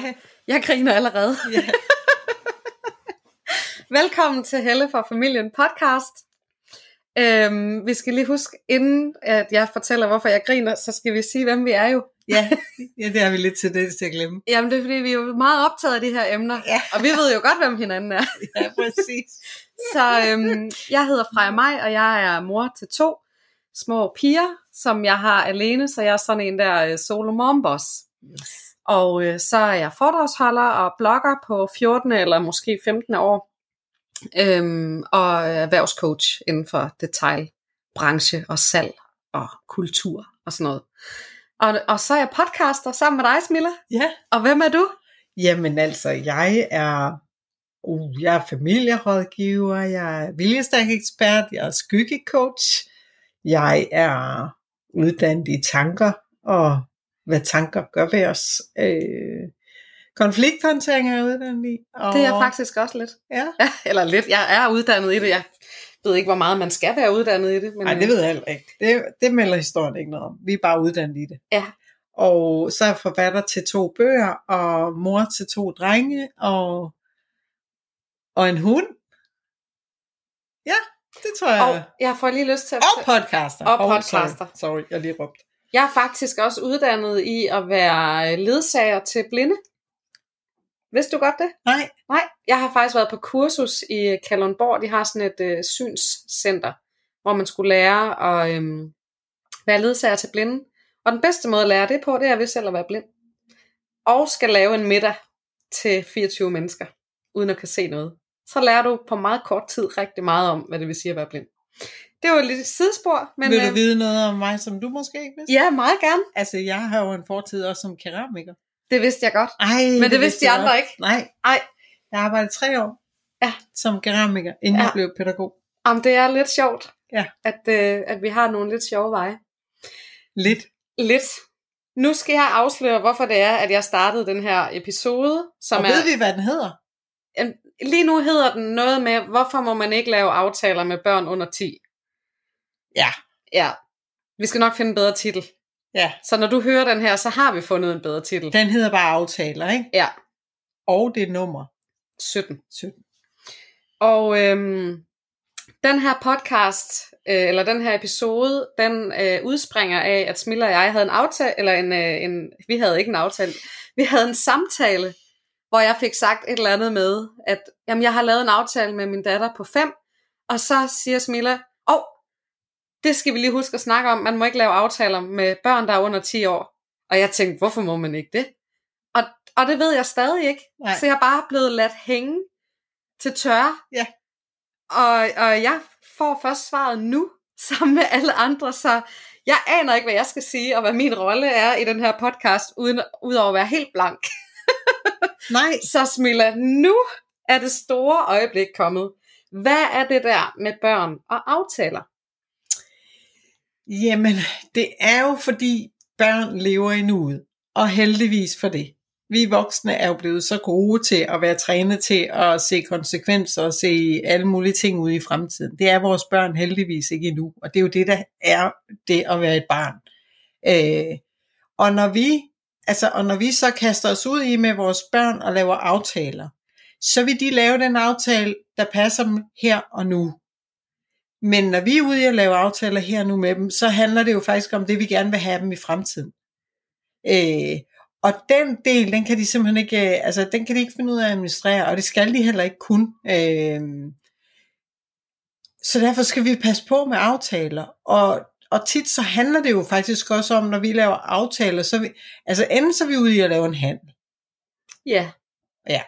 Hej. Jeg griner allerede. Ja. Velkommen til Helle fra Familien podcast. Øhm, vi skal lige huske, inden at jeg fortæller, hvorfor jeg griner, så skal vi sige, hvem vi er jo. ja. ja, det har vi lidt til det til at glemme. Jamen, det er fordi, vi er jo meget optaget af de her emner, Ja. og vi ved jo godt, hvem hinanden er. Ja, præcis. Så øhm, jeg hedder Freja Maj, og jeg er mor til to små piger, som jeg har alene, så jeg er sådan en der øh, solo mom boss. Yes. Og øh, så er jeg foredragsholder og blogger på 14. eller måske 15. år. Øhm, og erhvervscoach inden for detailbranche og salg og kultur og sådan noget. Og, og så er jeg podcaster sammen med dig, Smilla. Ja. Og hvem er du? Jamen altså, jeg er, uh, jeg er familierådgiver, jeg er viljestærk ekspert, jeg er skyggecoach, jeg er uddannet i tanker og hvad tanker gør ved os. Øh, konflikthåndtering er jeg uddannet i. Og, Det er jeg faktisk også lidt. Ja. Ja, eller lidt. Jeg er uddannet i det. Jeg ved ikke, hvor meget man skal være uddannet i det. Men, Nej, det ved jeg heller ikke. Det, det melder historien ikke noget om. Vi er bare uddannet i det. Ja. Og så er jeg forfatter til to bøger, og mor til to drenge, og, og en hund. Ja, det tror jeg. Og jeg får lige lyst til at... og podcaster. og Oh, podcaster. sorry, sorry, jeg lige råbt. Jeg er faktisk også uddannet i at være ledsager til blinde. Vidste du godt det? Nej, Nej, jeg har faktisk været på kursus i Kalundborg. De har sådan et øh, synscenter, hvor man skulle lære at øh, være ledsager til blinde. Og den bedste måde at lære det på, det er ved selv at være blind. Og skal lave en middag til 24 mennesker, uden at kan se noget. Så lærer du på meget kort tid rigtig meget om, hvad det vil sige at være blind. Det var et lille sidespor, men vil du øh, vide noget om mig, som du måske ikke vidste? ja, meget gerne. Altså, jeg har jo en fortid også som keramiker. Det vidste jeg godt. Ej, Men det vidste de andre godt. ikke. Nej, Ej, jeg har arbejdet tre år Ja. som keramiker, inden Ja. jeg blev pædagog. Jamen, det er lidt sjovt, Ja. at, øh, at vi har nogle lidt sjove veje. Lidt. Lidt. Nu skal jeg afsløre, hvorfor det er, at jeg startede den her episode, som og er... ved vi, hvad den hedder? Lige nu hedder den noget med, hvorfor må man ikke lave aftaler med børn under 10? Ja. Ja. Vi skal nok finde en bedre titel. Ja, Så når du hører den her, så har vi fundet en bedre titel. den hedder bare aftaler, ikke? Ja, Og det er nummer 17. 17. Og øhm, den her podcast, øh, eller den her episode, den øh, udspringer af, at Smilla og jeg havde en aftale, eller en, øh, en, vi havde ikke en aftale, vi havde en samtale, hvor jeg fik sagt et eller andet med, at jamen, jeg har lavet en aftale med min datter på 5, og så siger Smilla, åh, oh, det skal vi lige huske at snakke om, man må ikke lave aftaler med børn, der er under 10 år. Og jeg tænkte, hvorfor må man ikke det? Og, og det ved jeg stadig ikke. Nej. Så jeg er bare blevet ladt hænge til tørre. Ja. Og, og jeg får først svaret nu, sammen med alle andre, så jeg aner ikke, hvad jeg skal sige, og hvad min rolle er i den her podcast, uden, udover at være helt blank. Nej, Så Smilla, nu er det store øjeblik kommet. Hvad er det der med børn og aftaler? Jamen, det er jo fordi børn lever i nuet, og heldigvis for det. Vi voksne er jo blevet så gode til at være trænet til at se konsekvenser og se alle mulige ting ude i fremtiden. Det er vores børn heldigvis ikke endnu, og det er jo det, der er det at være et barn. Øh, og når vi altså, og når vi så kaster os ud i med vores børn og laver aftaler, så vil de lave den aftale, der passer dem her og nu. Men når vi er ude at lave aftaler her og nu med dem, så handler det jo faktisk om det, vi gerne vil have dem i fremtiden. Øh, og den del, den kan de simpelthen ikke, øh, altså den kan de ikke finde ud af at administrere, og det skal de heller ikke kun. Øh, så derfor skal vi passe på med aftaler, og, og tit så handler det jo faktisk også om, når vi laver aftaler, så vi, altså enten så er vi ude i at lave en handel. Ja,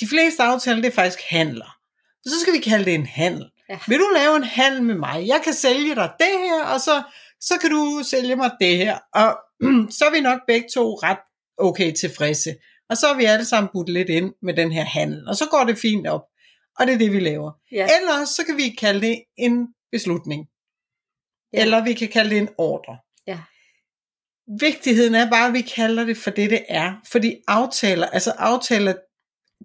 De fleste aftaler, det er faktisk handler. Og så skal vi kalde det en handel. Ja. Vil du lave en handel med mig? Jeg kan sælge dig det her, og så, så kan du sælge mig det her. Og så er vi nok begge to ret okay tilfredse. Og så har vi alle sammen budt lidt ind med den her handel. Og så går det fint op. Og det er det, vi laver. ja, Ellers så kan vi kalde det en beslutning. Ja. Eller vi kan kalde det en ordre. Ja. Vigtigheden er bare, at vi kalder det for det, det er. Fordi aftaler, altså aftaler,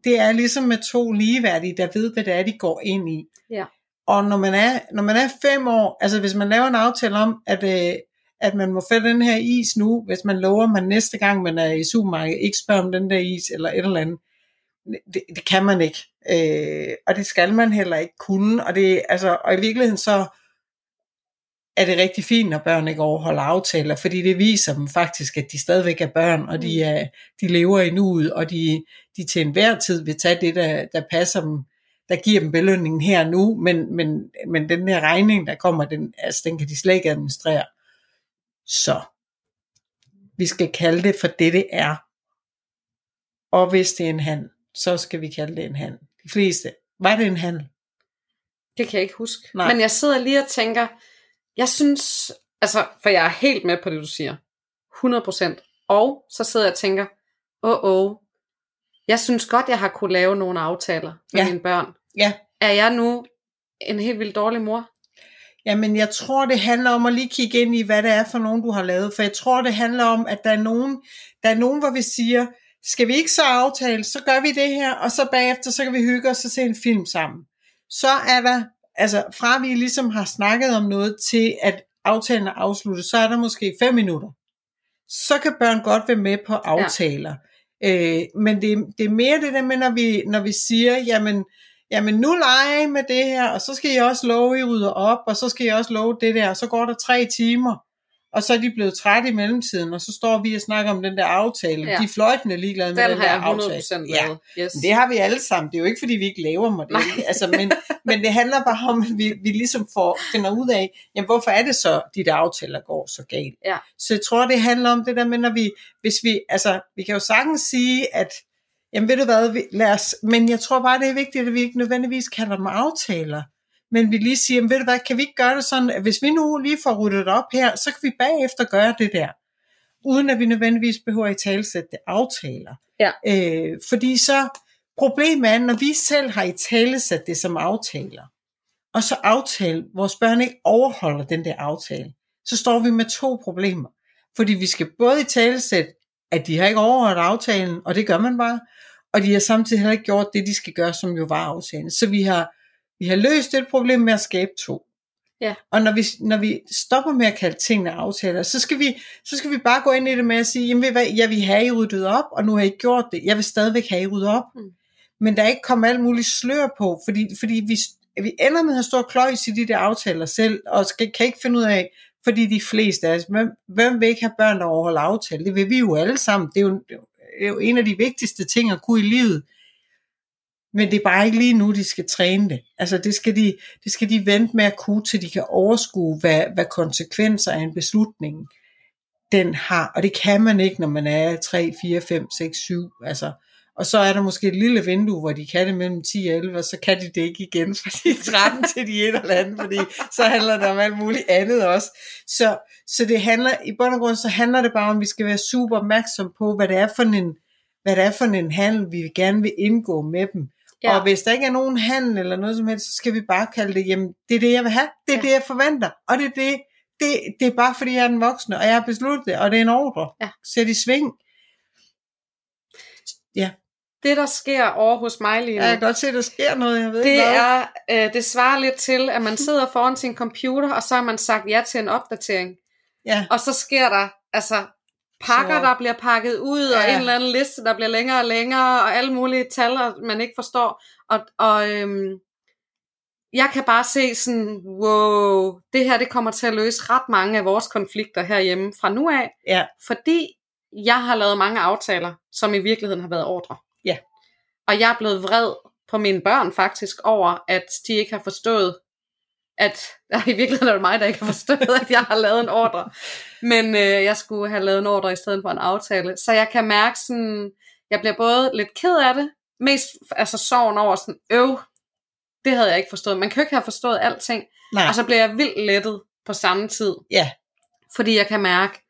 det er ligesom med to ligeværdige, der ved, hvad det er, de går ind i. Ja. Og når man er, når man er fem år, altså hvis man laver en aftale om, at, øh, at man må få den her is nu, hvis man lover, at man næste gang, man er i supermarkedet, ikke spørger om den der is, eller et eller andet. Det, det kan man ikke. Øh, og det skal man heller ikke kunne. Og, det, altså, og i virkeligheden så er det rigtig fint, når børn ikke overholder aftaler, fordi det viser dem faktisk, at de stadigvæk er børn, og de, er, de lever i nuet, og de, de til enhver tid vil tage det, der, der passer dem, der giver dem belønningen her nu, men, men, men den her regning, der kommer, den, altså, den kan de slet ikke administrere. Så vi skal kalde det for det, det er. Og hvis det er en handel, så skal vi kalde det en handel. De fleste. Var det en handel? Det kan jeg ikke huske. Nej. Men jeg sidder lige og tænker, jeg synes, altså, for jeg er helt med på det, du siger. 100%. Og så sidder jeg og tænker, åh, oh, oh, jeg synes godt, jeg har kunne lave nogle aftaler med Ja. mine børn. Ja. Er jeg nu en helt vildt dårlig mor? Jamen, jeg tror, det handler om at lige kigge ind i, hvad det er for nogen, du har lavet. For jeg tror, det handler om, at der er nogen, der er nogen hvor vi siger, skal vi ikke så aftale, så gør vi det her, og så bagefter, så kan vi hygge os og se en film sammen. Så er der, altså fra vi ligesom har snakket om noget til, at aftalen er afsluttet, så er der måske fem minutter. Så kan børn godt være med på aftaler. Ja. Øh, men det, det er mere det der med, når vi, når vi siger, jamen, jamen nu leger I med det her, og så skal I også love, I rydder op, og så skal I også love det der, og så går der tre timer, og så er de blevet trætte i mellemtiden, og så står vi og snakker om den der aftale. Ja. Ja. De er fløjtende ligeglade med Den den der jeg 100% aftale. lavet. Yes. Men det har vi alle sammen. Det er jo ikke, fordi vi ikke laver mig det. Altså, men, men det handler bare om, at vi, vi ligesom får, finder ud af, jamen, hvorfor er det så, de der aftaler går så galt. Ja. Så jeg tror, det handler om det der med, når vi, hvis vi, altså, vi kan jo sagtens sige, at, jamen ved du hvad, lad os, men jeg tror bare, det er vigtigt, at vi ikke nødvendigvis kalder dem aftaler. Men vi lige siger, jamen ved du hvad, kan vi ikke gøre det sådan, at hvis vi nu lige får ryddet op her, så kan vi bagefter gøre det der. Uden at vi nødvendigvis behøver at talsætte det aftaler. Ja. Øh, fordi så, problemet er, når vi selv har i talesat det som aftaler, og så aftale, vores børn ikke overholder den der aftale, så står vi med to problemer. Fordi vi skal både i talesæt, at de har ikke overholdt aftalen, og det gør man bare, og de har samtidig heller ikke gjort det, de skal gøre, som jo var aftalen. Så vi har, vi har løst et problem med at skabe to. Ja. Og når vi, når vi stopper med at kalde tingene aftaler, så skal, vi, så skal vi bare gå ind i det med at sige, jamen hvad, jeg vil have I ryddet op, og nu har I ikke gjort det. Jeg vil stadigvæk have I ryddet op. Mm. Men der er ikke kommet alt muligt slør på, fordi, fordi vi, vi ender med at stå kløjs i de der aftaler selv, og skal, kan ikke finde ud af, fordi de fleste af os, hvem, hvem vil ikke have børn, der overholder aftaler? Det vil vi jo alle sammen. Det er jo, det er jo en af de vigtigste ting at kunne i livet. Men det er bare ikke lige nu, de skal træne det. Altså det skal de, det skal de vente med at kunne, til de kan overskue, hvad, hvad konsekvenser af en beslutning den har. Og det kan man ikke, når man er 3, 4, 5, 6, 7. Altså, og så er der måske et lille vindue, hvor de kan det mellem 10 og 11, og så kan de det ikke igen fra de 13 til de et eller andet, fordi så handler det om alt muligt andet også. Så, så det handler, i bund og grund, så handler det bare om, at vi skal være super opmærksom på, hvad det er for en, hvad det er for en handel, vi gerne vil indgå med dem. Ja. Ja. Og hvis der ikke er nogen handel eller noget som helst, så skal vi bare kalde det, jamen, det er det, jeg vil have, det er Ja. ja. det, jeg forventer, og det er det, det, det er bare fordi, jeg er den voksne, og jeg har besluttet det, og det er en ordre. Ja. Sæt i sving. Det, der sker over hos mig lige nu, Jeg kan godt se, der sker noget, jeg ved det ikke er, øh, det svarer lidt til, at man sidder foran sin computer, og så har man sagt ja til en opdatering. Ja, Og så sker der, altså, pakker, Så- der bliver pakket ud, og Ja. en eller anden liste, der bliver længere og længere, og alle mulige tal, man ikke forstår. Og, og øhm, jeg kan bare se sådan, wow, det her det kommer til at løse ret mange af vores konflikter herhjemme fra nu af, ja, fordi jeg har lavet mange aftaler, som i virkeligheden har været ordre. Og jeg er blevet vred på mine børn faktisk over, at de ikke har forstået, at i virkeligheden er det mig, der ikke har forstået, at jeg har lavet en ordre. Men øh, jeg skulle have lavet en ordre i stedet for en aftale. Så jeg kan mærke sådan, jeg bliver både lidt ked af det, mest altså sorgen over sådan, øv, det havde jeg ikke forstået. Man kan jo ikke have forstået alting. nej, Og så bliver jeg vildt lettet på samme tid. ja, Fordi jeg kan mærke,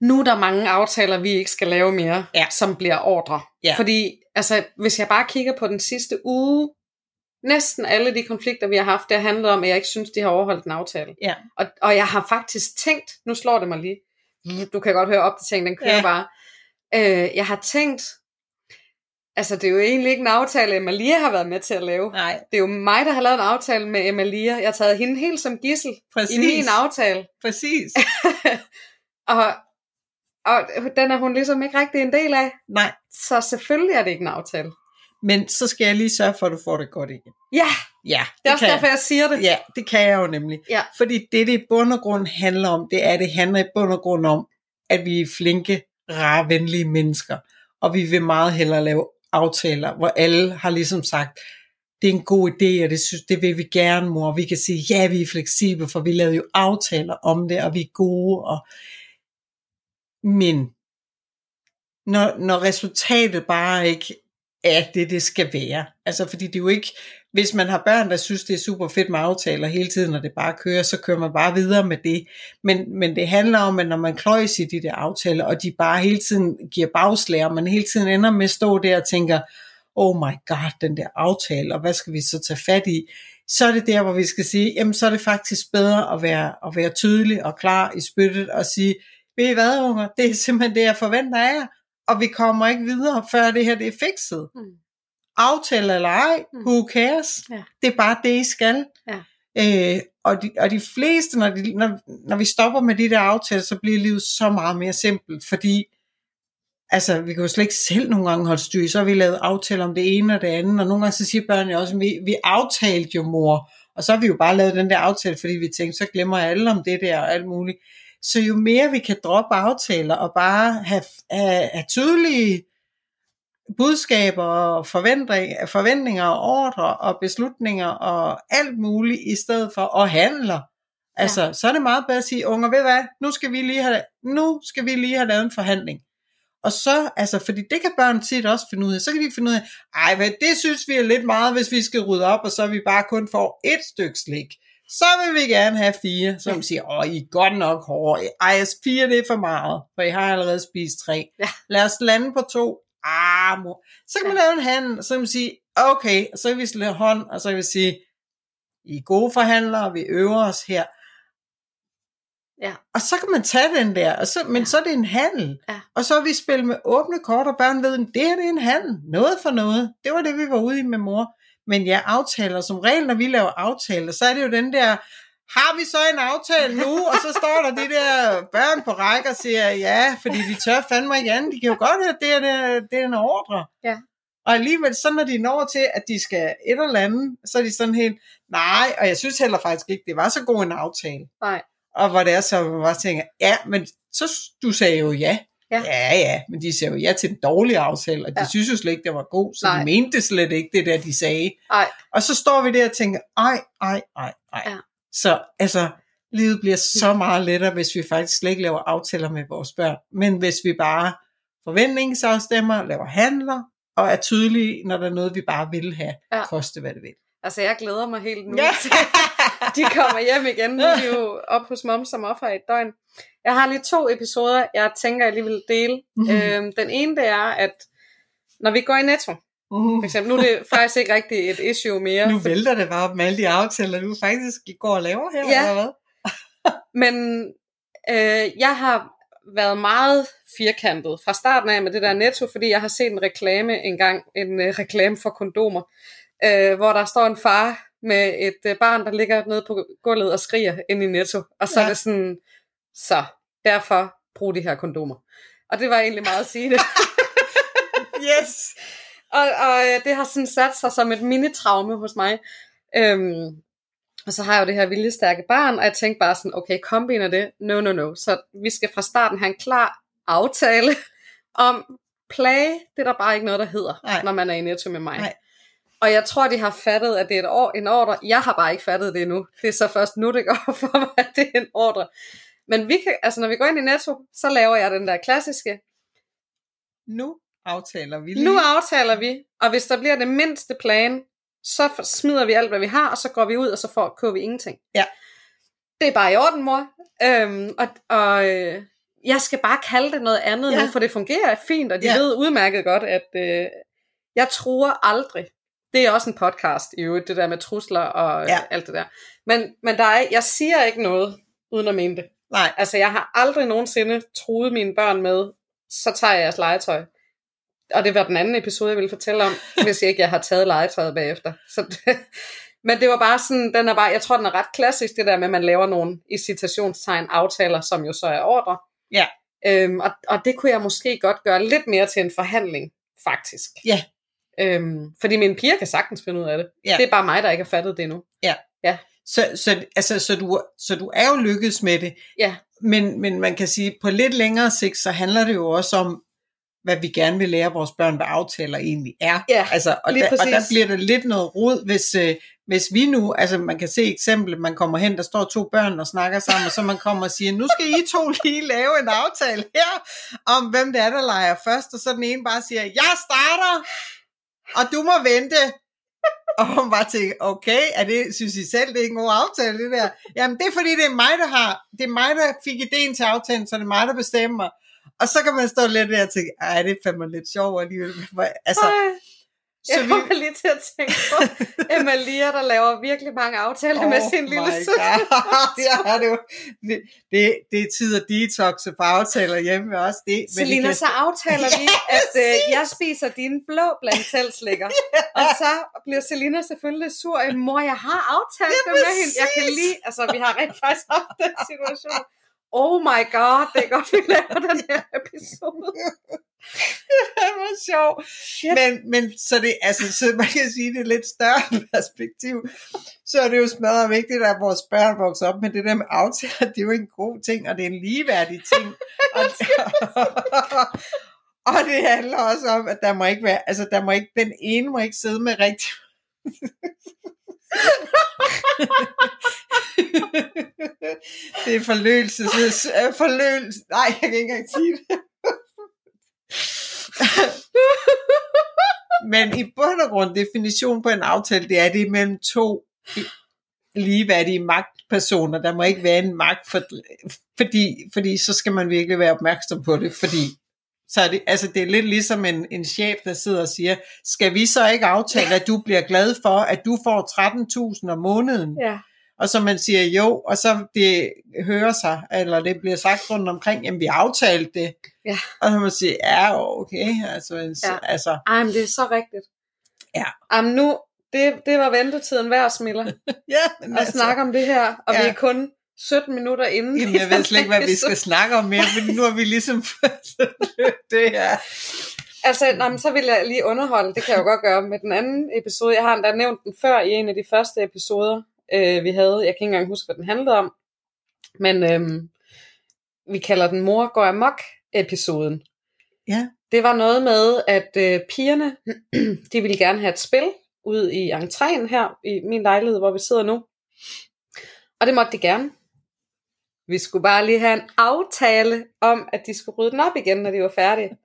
nu er der mange aftaler, vi ikke skal lave mere, Ja. som bliver ordre. Ja. Fordi altså, hvis jeg bare kigger på den sidste uge, næsten alle de konflikter, vi har haft, det har handlet om, at jeg ikke synes, de har overholdt en aftale. Ja. Og, og jeg har faktisk tænkt, nu slår det mig lige, du kan godt høre opdateringen, den kører ja. Bare. Øh, jeg har tænkt, Altså, det er jo egentlig ikke en aftale, Emalia har været med til at lave. Nej, Det er jo mig, der har lavet en aftale med Emalia. Jeg har taget hende helt som gissel præcis. i min aftale. Præcis. Og, og den er hun ligesom ikke rigtig en del af. Nej, Så selvfølgelig er det ikke en aftale. men så skal jeg lige sørge for, at du får det godt igen. Ja, Ja, det er også derfor, jeg. jeg siger det. Ja, det kan jeg jo nemlig. Ja. Fordi det, det i bund og grund handler om, det er, det handler i bund og grund om, at vi er flinke, rare, venlige mennesker. Og vi vil meget hellere lave aftaler, hvor alle har ligesom sagt, det er en god idé, og det, synes, det vil vi gerne, mor. Vi kan sige, ja, vi er fleksible, for vi lavede jo aftaler om det, og vi er gode. Og... Men når, når resultatet bare ikke er det, det skal være. Altså, fordi det er jo ikke, hvis man har børn, der synes, det er super fedt med aftaler hele tiden, når det bare kører, så kører man bare videre med det. Men, men det handler om, at når man kløjs i de der aftaler, og de bare hele tiden giver bagslag, og man hele tiden ender med at stå der og tænker, oh my god, den der aftale, og hvad skal vi så tage fat i? Så er det der, hvor vi skal sige, jamen så er det faktisk bedre at være, at være tydelig og klar i spyttet og sige, ved I hvad, unger, det er simpelthen det, jeg forventer af jer, og vi kommer ikke videre, før det her det er fikset. Mm. Aftale eller ej, Mm. who cares? Ja. Det er bare det, I skal. Ja. Øh, og, de, og de fleste, når, de, når, når vi stopper med de der aftaler, så bliver livet så meget mere simpelt, fordi altså, vi kan jo slet ikke selv nogle gange holde styr, så har vi lavet aftaler om det ene og det andet, og nogle gange så siger børnene også, vi, vi aftalte jo mor, og så har vi jo bare lavet den der aftale, fordi vi tænkte, så glemmer alle om det der og alt muligt. Så jo mere vi kan droppe aftaler og bare have, have, have tydelige budskaber og forventninger, forventninger og ordre og beslutninger og alt muligt i stedet for og handler. Altså, ja. så er det meget bedre at sige, unger, ved hvad, nu skal vi lige have, nu skal vi lige have lavet en forhandling. Og så, altså, fordi det kan børn tit også finde ud af, så kan de finde ud af, ej, hvad, det synes vi er lidt meget, hvis vi skal rydde op, og så vi bare kun får et stykke slik. Så vil vi gerne have fire, som siger, åh, I er godt nok hårde. Ej, fire det er for meget, for I har allerede spist tre. Ja. Lad os lande på to. Ah, mor. Så kan man lave en handel, og så kan man sige, okay, og så kan vi slå hånd, og så kan vi sige, I er gode forhandlere, vi øver os her. Ja. Og så kan man tage den der, og så, men Ja. så er det en handel. Ja. Og så vi spillet med åbne kort, og børn ved, det her det er en handel. Noget for noget. Det var det, vi var ude i med mor. Men ja, aftaler, som regel, når vi laver aftaler, så er det jo den der, har vi så en aftale nu? Og så står der de der børn på række og siger, ja, fordi de tør fandme ikke andet. De kan jo godt høre, det er, det, det er en ordre. Ja. Og alligevel, så når de når til, at de skal et eller andet, så er de sådan helt, nej, og jeg synes heller faktisk ikke, det var så god en aftale. Nej. Og hvor det er så, man bare tænker, ja, men så du sagde jo ja. Ja. ja, ja, men de sagde jo ja til en dårlig aftale, og de Ja. synes jo slet ikke, det var god, så Nej. de mente slet ikke det der, de sagde. Ej. Og så står vi der og tænker, ej, ej, ej, ej. Ja. Så altså, livet bliver så meget lettere, hvis vi faktisk slet ikke laver aftaler med vores børn. Men hvis vi bare forventningsafstemmer, laver handler, og er tydelige, når der er noget, vi bare vil have, ja. koste hvad det vil. Altså, jeg glæder mig helt nu Ja. til, de kommer hjem igen. Nu er de jo op hos mom som offer i et døgn. Jeg har lige to episoder, jeg tænker, jeg lige vil dele. Mhm. øhm, den ene, det er, at når vi går i Netto, Uh, for eksempel, nu er det faktisk ikke rigtig et issue mere. nu vælter det bare op med alle de aftaler, du faktisk går og laver her, Ja. eller hvad? Men øh, jeg har været meget firkantet fra starten af med det der netto, fordi jeg har set en reklame engang, en øh, reklame for kondomer, øh, hvor der står en far med et øh, barn, der ligger nede på gulvet og skriger ind i netto. Og så ja. Er det sådan, så derfor brug de her kondomer. Og det var egentlig meget at sige det. Yes! og, og øh, det har sådan sat sig som et mini-traume hos mig. Øhm, og så har jeg jo det her viljestærke barn, og jeg tænkte bare sådan, okay, kombiner det? No, no, no. Så vi skal fra starten have en klar aftale om plage. Det er der bare ikke noget, der hedder, Nej. når man er i netto med mig. Nej. Og jeg tror, de har fattet, at det er et år, en ordre. Jeg har bare ikke fattet det endnu. Det er så først nu, det går for mig, at det er en ordre. Men vi kan, altså, når vi går ind i Netto, så laver jeg den der klassiske, Nu aftaler vi lige. nu aftaler vi, og hvis der bliver det mindste plan, så smider vi alt, hvad vi har, og så går vi ud, og så får køber vi ingenting. Ja. Det er bare i orden, mor. Øhm, og og øh, jeg skal bare kalde det noget andet ja. Nu, for det fungerer fint, og de. Ja. ved udmærket godt, at øh, jeg tror aldrig. Det er også en podcast i øvrigt, det der med trusler og ja. Alt det der. Men, men der er, jeg siger ikke noget, uden at mene det. Nej, Altså, jeg har aldrig nogensinde truet mine børn med, så tager jeg jeres legetøj. og det var den anden episode, jeg ville fortælle om, hvis jeg ikke jeg har taget legetøjet bagefter. Så det, men det var bare sådan, den er bare, jeg tror, den er ret klassisk, det der med, at man laver nogle i citationstegn aftaler, som jo så er ordre. Ja. Øhm, og, og det kunne jeg måske godt gøre lidt mere til en forhandling, faktisk. Ja. Øhm, fordi mine piger kan sagtens finde ud af det. Ja. Det er bare mig, der ikke har fattet det endnu. Så, så, altså, så, du, så du er jo lykkedes med det. Ja. Men, men man kan sige, på lidt længere sigt, så handler det jo også om, hvad vi gerne vil lære vores børn, hvad aftaler egentlig er. Ja, altså, og, der, og der præcis. bliver det lidt noget rod, hvis, øh, hvis vi nu, altså man kan se eksempel, man kommer hen, der står to børn og snakker sammen, og så man kommer og siger, nu skal I to lige lave en aftale her, om hvem det er, der leger først, og så den ene bare siger, jeg starter, og du må vente. Og hun bare tænkte, okay, er det, synes I selv, det er ikke en god aftale, det der? Jamen, det er fordi, det er mig, der har, det er mig, der fik ideen til aftalen, så det er mig, der bestemmer. Og så kan man stå lidt der og tænke, ej, det er fandme lidt sjovt alligevel. Altså, Ej, så jeg vi, kommer lige til at tænke på Emalia, der laver virkelig mange aftaler oh med sin lille søster. Ja, det, er det, det, det er tid at detoxe på aftaler hjemme med os. Det, men Selina, det så aftaler vi, at øh, jeg spiser dine blå blandt selvslikker. Og så bliver Selina selvfølgelig sur. Mor, jeg har aftalt det med hende. Jeg kan lige, altså vi har rent faktisk haft den situation. Oh my god, det er godt, vi laver den her episode. det var sjovt. Shit. Men, men så, det, altså, så man kan sige, det er lidt større perspektiv. Så er det jo smadret vigtigt, at vores børn vokser op med det der med aftaler. Det er jo en god ting, og det er en ligeværdig ting. og, og det handler også om, at der må ikke være, altså der må ikke, den ene må ikke sidde med rigtig det er forløelse. Forløelse. Nej, jeg kan ikke engang sige det. Men i bund og grund, definition på en aftale, det er det er mellem to ligeværdige magtpersoner. Der må ikke være en magt, for, fordi, fordi så skal man virkelig være opmærksom på det, fordi så er det, altså det er lidt ligesom en, en chef, der sidder og siger, skal vi så ikke aftale, at du bliver glad for, at du får 13.000 om måneden? Ja. Og så man siger jo, og så det hører sig, eller det bliver sagt rundt omkring, jamen vi aftalte det. Ja. Og så man siger, ja okay, altså, Ja. altså Ej, men det er så rigtigt. Ja. Jamen nu, det, det var ventetiden værd, Smilla, ja, men at snakke om det her, og Ja. vi er kun 17 minutter inde. Jamen, jeg ved slet ikke, hvad vi skal snakke om mere, fordi nu har vi ligesom det her. Altså, nå, men så vil jeg lige underholde, det kan jeg jo godt gøre med den anden episode. Jeg har endda nævnt den før i en af de første episoder, øh, vi havde. Jeg kan ikke engang huske, hvad den handlede om. Men øhm, vi kalder den Mor går amok episoden. Ja. Det var noget med, at øh, pigerne, de ville gerne have et spil ud i entréen her, i min lejlighed, hvor vi sidder nu. Og det måtte de gerne. Vi skulle bare lige have en aftale om, at de skulle rydde den op igen, når de var færdige.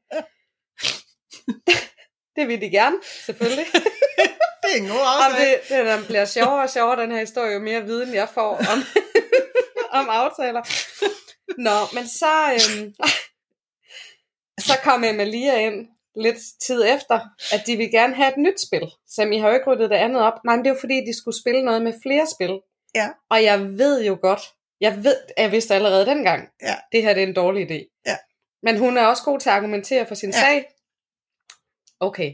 det ville de gerne, selvfølgelig. Det er en god aftale. det, det den bliver sjovere og sjovere, den her historie, jo mere viden jeg får om, om aftaler. Nå, men så, øhm, så kom Emalia ind lidt tid efter, at de ville gerne have et nyt spil. Så I har jo ikke ryddet det andet op. Nej, men det er jo fordi, de skulle spille noget med flere spil. Ja. Og jeg ved jo godt, jeg ved, jeg vidste allerede dengang, Ja. det her det er en dårlig idé. Ja. Men hun er også god til at argumentere for sin Ja. sag. Okay.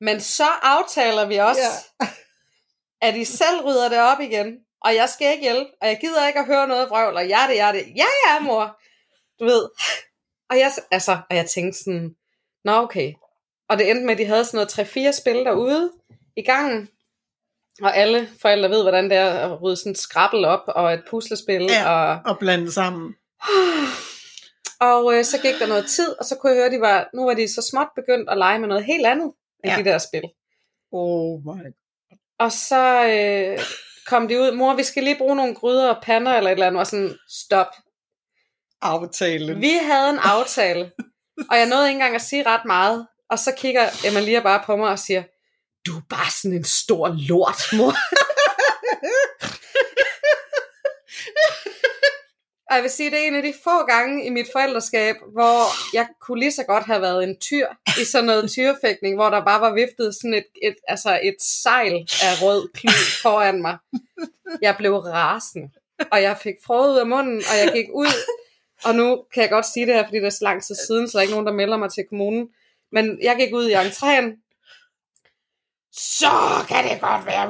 Men så aftaler vi også, Ja. at I selv rydder det op igen, og jeg skal ikke hjælpe, og jeg gider ikke at høre noget vrøvl, og jeg det, jeg det. Ja, ja, mor. Du ved. Og jeg, altså, og jeg tænkte sådan, nå okay. Og det endte med, at de havde sådan noget 3-4 spil derude i gangen. Og alle forældre ved, hvordan det er at rydde sådan et skrabbel op, og et puslespil, Ja. og Og blande sammen. og øh, så gik der noget tid, og så kunne jeg høre, at de var, nu var de så småt begyndt at lege med noget helt andet end Ja. de der spil. Oh my Og så øh, kom de ud, mor, vi skal lige bruge nogle gryder og pander eller et eller andet, og sådan, stop. aftale. Vi havde en aftale, og jeg nåede ikke engang at sige ret meget, og så kigger Emalia bare på mig og siger, du er bare sådan en stor lort, mor. Og jeg vil sige, det er en af de få gange i mit forældreskab, hvor jeg kunne lige så godt have været en tyr i sådan noget tyrefægtning, hvor der bare var viftet sådan et, et, altså et sejl af rød klud foran mig. Jeg blev rasende, og jeg fik frøet ud af munden, og jeg gik ud, og nu kan jeg godt sige det her, fordi det er så lang tid siden, så der er ikke nogen, der melder mig til kommunen. Men jeg gik ud i entréen, så kan det godt være,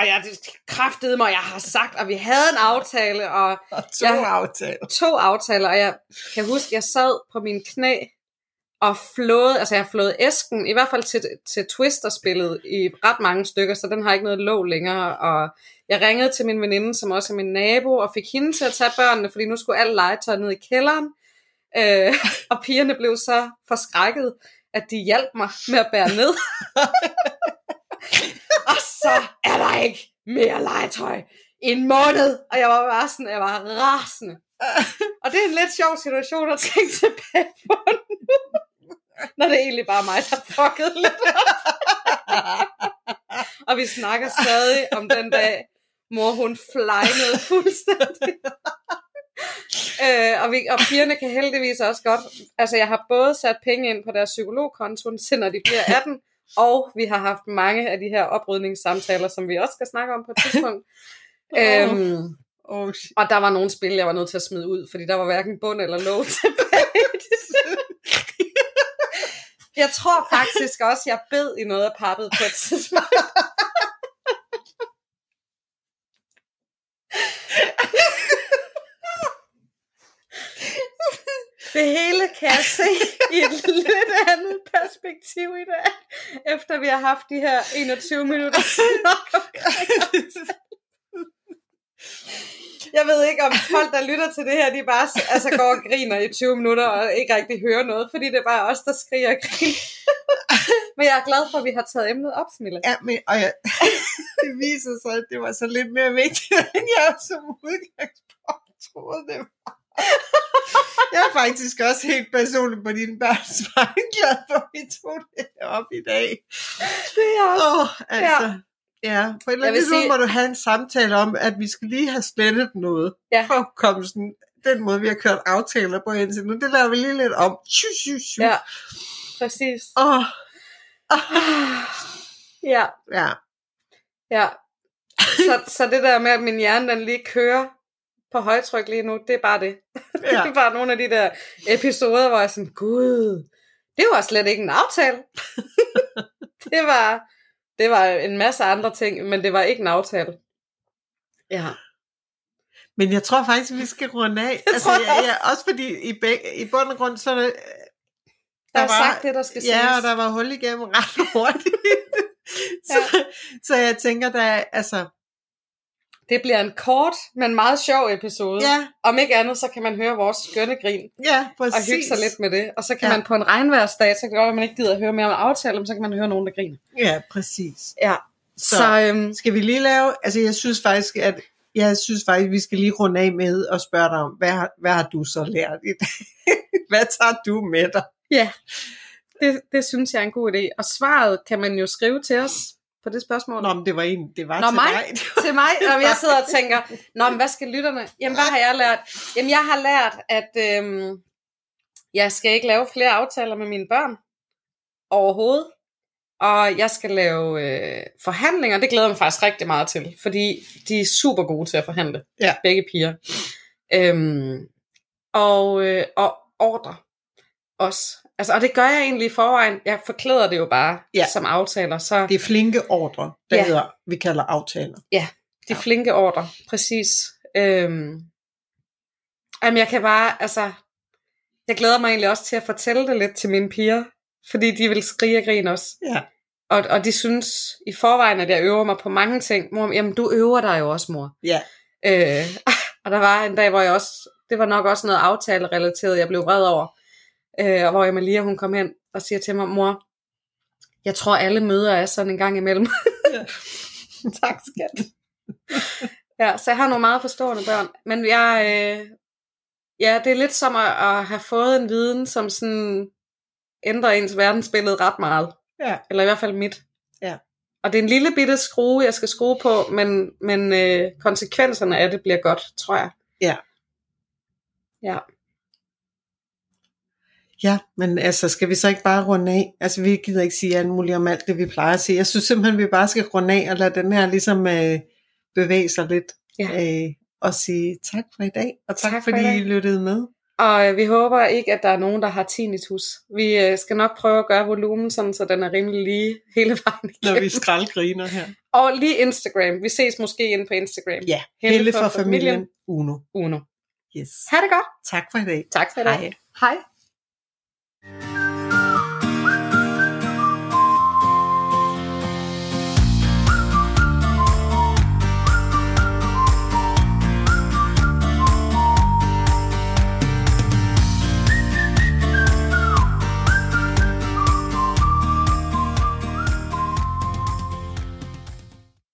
og jeg kræftede mig, jeg har sagt, og vi havde en aftale, og Og to Ja. aftaler. to aftaler, og jeg kan huske, jeg sad på min knæ og flåede, altså jeg flået æsken, i hvert fald til, til Twister-spillet i ret mange stykker, så den har ikke noget låg længere, og jeg ringede til min veninde, som også er min nabo, og fik hende til at tage børnene, fordi nu skulle alt legetøj ned i kælderen, øh, og pigerne blev så forskrækket, at de hjalp mig med at bære ned. og så er der ikke mere legetøj i en måned, og jeg var bare sådan, jeg var rasende. Og det er en lidt sjov situation at tænke tilbage på nu. Når det er egentlig bare mig, der fuckede lidt Og vi snakker stadig om den dag, mor hun flejnede fuldstændig. øh, og, vi, og pigerne kan heldigvis også godt, altså jeg har både sat penge ind på deres psykologkonto, til når de bliver 18, og vi har haft mange af de her oprydningssamtaler, som vi også skal snakke om på et tidspunkt. øhm, Oh, shit. og der var nogle spil, jeg var nødt til at smide ud, fordi der var hverken bund eller låg tilbage. jeg tror faktisk også, jeg bed i noget af pappet på et tidspunkt. Det hele kan jeg se i et lidt andet perspektiv i dag, efter vi har haft de her 21 minutter omkring jeg ved ikke, om folk, der lytter til det her, de bare altså, går og griner i 20 minutter og ikke rigtig hører noget, fordi det er bare os, der skriger og griner. Men jeg er glad for, at vi har taget emnet op, Smille. Ja, men, og jeg, det viser sig, at det var så lidt mere vigtigt, end jeg som udgangspunkt troede, det var. Jeg er faktisk også helt personligt på dine børns vejen glad for, at vi tog det op i dag. Det er også. Oh, altså. Ja. Ja, på et eller andet tidspunkt sige- må du have en samtale om, at vi skal lige have slettet noget. Ja. For hukommelsen. Den måde, vi har kørt aftaler på indtil nu, det laver vi lige lidt om. Shoo, shoo, shoo. Ja, præcis. Åh, Ja, ja. ja. Så, så det der med, at min hjerne den lige kører på højtryk lige nu, det er bare det. Ja. ja. Det er bare nogle af de der episoder, hvor jeg sådan, gud, det var slet ikke en aftale. det var, det var en masse andre ting, men det var ikke en aftale. Ja. Men jeg tror faktisk, vi skal runde af. altså, tror jeg jeg, jeg, også fordi i, beg, i bund og grund, så er det, Der er var- sagt det, der skal siges. ja, og der var hul igennem ret hurtigt. så, ja. så jeg tænker, der er, altså, Det bliver en kort, men meget sjov episode. ja, Om ikke andet, så kan man høre vores skønne grin ja, og præcis. hygge sig lidt med det. Og så kan Ja. man på en regnværsdag, så kan det godt at man ikke gider at høre mere om aftalen, men så kan man høre nogen, der griner. Ja, præcis. Ja. Så, Så, øhm, skal vi lige lave, altså jeg synes faktisk, at jeg synes faktisk, vi skal lige runde af med at spørge dig om, hvad har, hvad har du så lært i dag? hvad tager du med dig? ja, det, det synes jeg er en god idé. Og svaret kan man jo skrive til os på det spørgsmål. Nå, men det var en, det var Nå, til mig? dig. til mig, og jeg sidder og tænker, Nå, men hvad skal lytterne? Jamen, hvad har jeg lært? Jamen, jeg har lært, at øhm, jeg skal ikke lave flere aftaler med mine børn overhovedet. Og jeg skal lave øh, forhandlinger, det glæder jeg mig faktisk rigtig meget til, fordi de er super gode til at forhandle, Ja. begge piger. Øhm, og, øh, og ordre også. Altså, og det gør jeg egentlig i forvejen. Jeg forklæder det jo bare Ja. ja. som aftaler. Så Det er flinke ordre, der Ja. hedder, vi kalder aftaler. de Ja. flinke ordre, præcis. Øhm, jamen, jeg kan bare, altså, jeg glæder mig egentlig også til at fortælle det lidt til mine piger, fordi de vil skrige og grine også. Ja. Og, og de synes i forvejen, at jeg øver mig på mange ting. Mor, jamen, du øver dig jo også, mor. Ja. Øh, og der var en dag, hvor jeg også, det var nok også noget aftale-relateret, jeg blev vred over. Øh, og hvor Emilia, hun kom hen og siger til mig, mor, jeg tror alle møder er sådan en gang imellem. Ja. tak, skat. ja, så jeg har nogle meget forstående børn. Men jeg, øh, ja, det er lidt som at, at have fået en viden, som sådan ændrer ens verdensbillede ret meget. Ja. Eller i hvert fald mit. Ja. Og det er en lille bitte skrue, jeg skal skrue på, men, men øh, konsekvenserne af det bliver godt, tror jeg. Ja. Ja. Ja, men altså, skal vi så ikke bare runde af? Altså, vi gider ikke sige alt muligt om alt det, vi plejer at sige. Jeg synes simpelthen, vi bare skal runde af og lade den her ligesom øh, bevæge sig lidt. Ja. Øh, og sige tak for i dag, og tak, Tak for fordi i. I lyttede med. Og øh, vi håber ikke, at der er nogen, der har tinnitus. Vi øh, skal nok prøve at gøre volumen, sådan, så den er rimelig lige hele vejen Når vi igennem. skraldgriner her. Og lige Instagram. Vi ses måske inde på Instagram. Ja, Helle Helle for for familien. familien Uno. Uno. Yes. Ha' det godt. Tak for i dag. Tak for i dag. Hej. Hej.